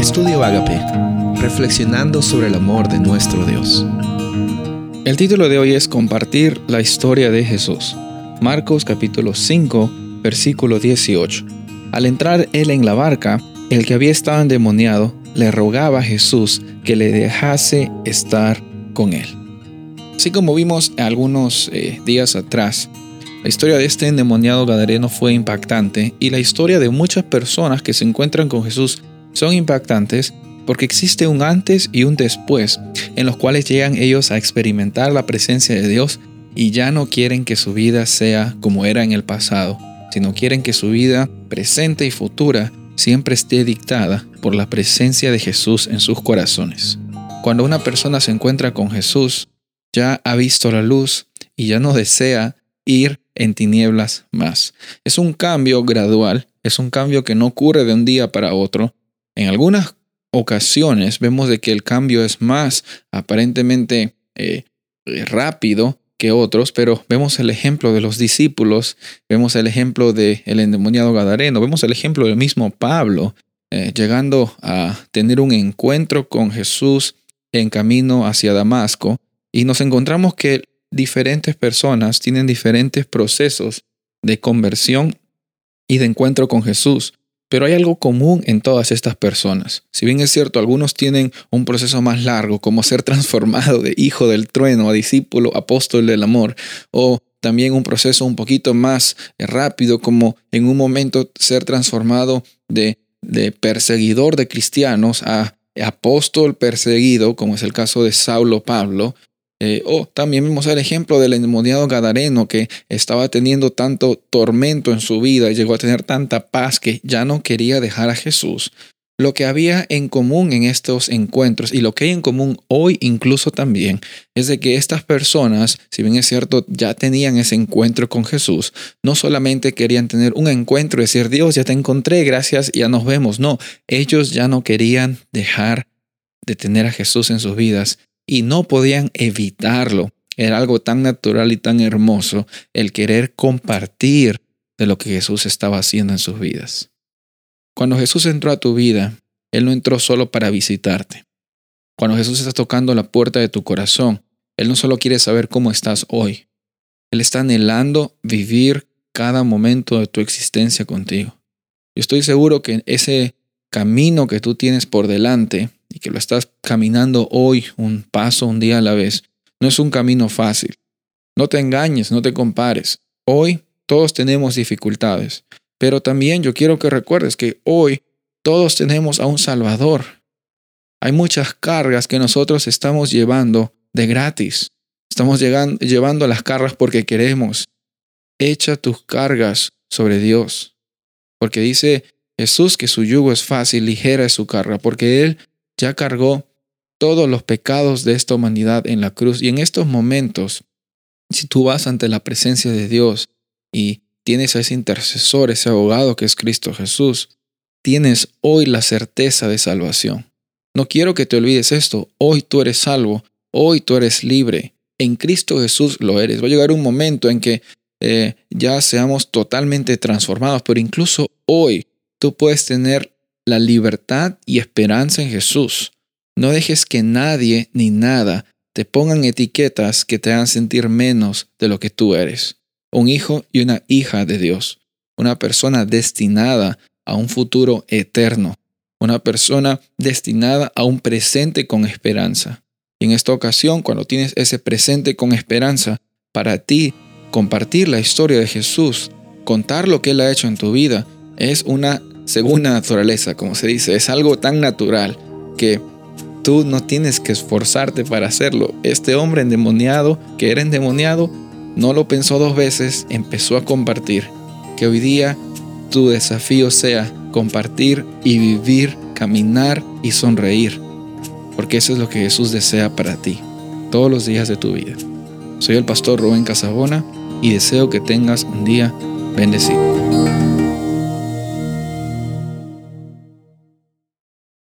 Estudio Agape, reflexionando sobre el amor de nuestro Dios. El título de hoy es Compartir la historia de Jesús. Marcos capítulo 5, versículo 18. Al entrar él en la barca, el que había estado endemoniado le rogaba a Jesús que le dejase estar con él. Así como vimos algunos eh, días atrás, la historia de este endemoniado gadareno fue impactante y la historia de muchas personas que se encuentran con Jesús son impactantes porque existe un antes y un después en los cuales llegan ellos a experimentar la presencia de Dios y ya no quieren que su vida sea como era en el pasado, sino quieren que su vida presente y futura siempre esté dictada por la presencia de Jesús en sus corazones. Cuando una persona se encuentra con Jesús, ya ha visto la luz y ya no desea ir en tinieblas más. Es un cambio gradual, es un cambio que no ocurre de un día para otro, en algunas ocasiones vemos de que el cambio es más aparentemente eh, rápido que otros, pero vemos el ejemplo de los discípulos, vemos el ejemplo del el endemoniado Gadareno, vemos el ejemplo del mismo Pablo, eh, llegando a tener un encuentro con Jesús en camino hacia Damasco, y nos encontramos que diferentes personas tienen diferentes procesos de conversión y de encuentro con Jesús. Pero hay algo común en todas estas personas. Si bien es cierto, algunos tienen un proceso más largo, como ser transformado de hijo del trueno a discípulo, apóstol del amor, o también un proceso un poquito más rápido, como en un momento ser transformado de, de perseguidor de cristianos a apóstol perseguido, como es el caso de Saulo Pablo, eh, o también vemos el ejemplo del endemoniado Gadareno que estaba teniendo tanto tormento en su vida y llegó a tener tanta paz que ya no quería dejar a Jesús. Lo que había en común en estos encuentros y lo que hay en común hoy incluso también es de que estas personas, si bien es cierto, ya tenían ese encuentro con Jesús, no solamente querían tener un encuentro y decir, Dios, ya te encontré, gracias, ya nos vemos. No, ellos ya no querían dejar de tener a Jesús en sus vidas y no podían evitarlo. Era algo tan natural y tan hermoso el querer compartir de lo que Jesús estaba haciendo en sus vidas. Cuando Jesús entró a tu vida, Él no entró solo para visitarte. Cuando Jesús está tocando la puerta de tu corazón, Él no solo quiere saber cómo estás hoy, Él está anhelando vivir cada momento de tu existencia contigo. Yo estoy seguro que ese camino que tú tienes por delante que lo estás caminando hoy un paso, un día a la vez, no es un camino fácil. No te engañes, no te compares. Hoy todos tenemos dificultades, pero también yo quiero que recuerdes que hoy todos tenemos a un Salvador. Hay muchas cargas que nosotros estamos llevando de gratis. Estamos llevando las cargas porque queremos. Echa tus cargas sobre Dios. Porque dice Jesús que su yugo es fácil, ligera es su carga, porque Él ya cargó todos los pecados de esta humanidad en la cruz. Y en estos momentos, si tú vas ante la presencia de Dios y tienes a ese intercesor, ese abogado que es Cristo Jesús, tienes hoy la certeza de salvación. No quiero que te olvides esto. Hoy tú eres salvo. Hoy tú eres libre. En Cristo Jesús lo eres. Va a llegar un momento en que eh, ya seamos totalmente transformados, pero incluso hoy tú puedes tener la libertad y esperanza en Jesús. No dejes que nadie ni nada te pongan etiquetas que te hagan sentir menos de lo que tú eres. Un hijo y una hija de Dios. Una persona destinada a un futuro eterno. Una persona destinada a un presente con esperanza. Y en esta ocasión, cuando tienes ese presente con esperanza, para ti, compartir la historia de Jesús, contar lo que Él ha hecho en tu vida, es una segunda naturaleza, como se dice. Es algo tan natural que tú no tienes que esforzarte para hacerlo. Este hombre endemoniado, que era endemoniado, no lo pensó dos veces, empezó a compartir. Que hoy día tu desafío sea compartir y vivir, caminar y sonreír. Porque eso es lo que Jesús desea para ti, todos los días de tu vida. Soy el pastor Rubén Casabona y deseo que tengas un día bendecido.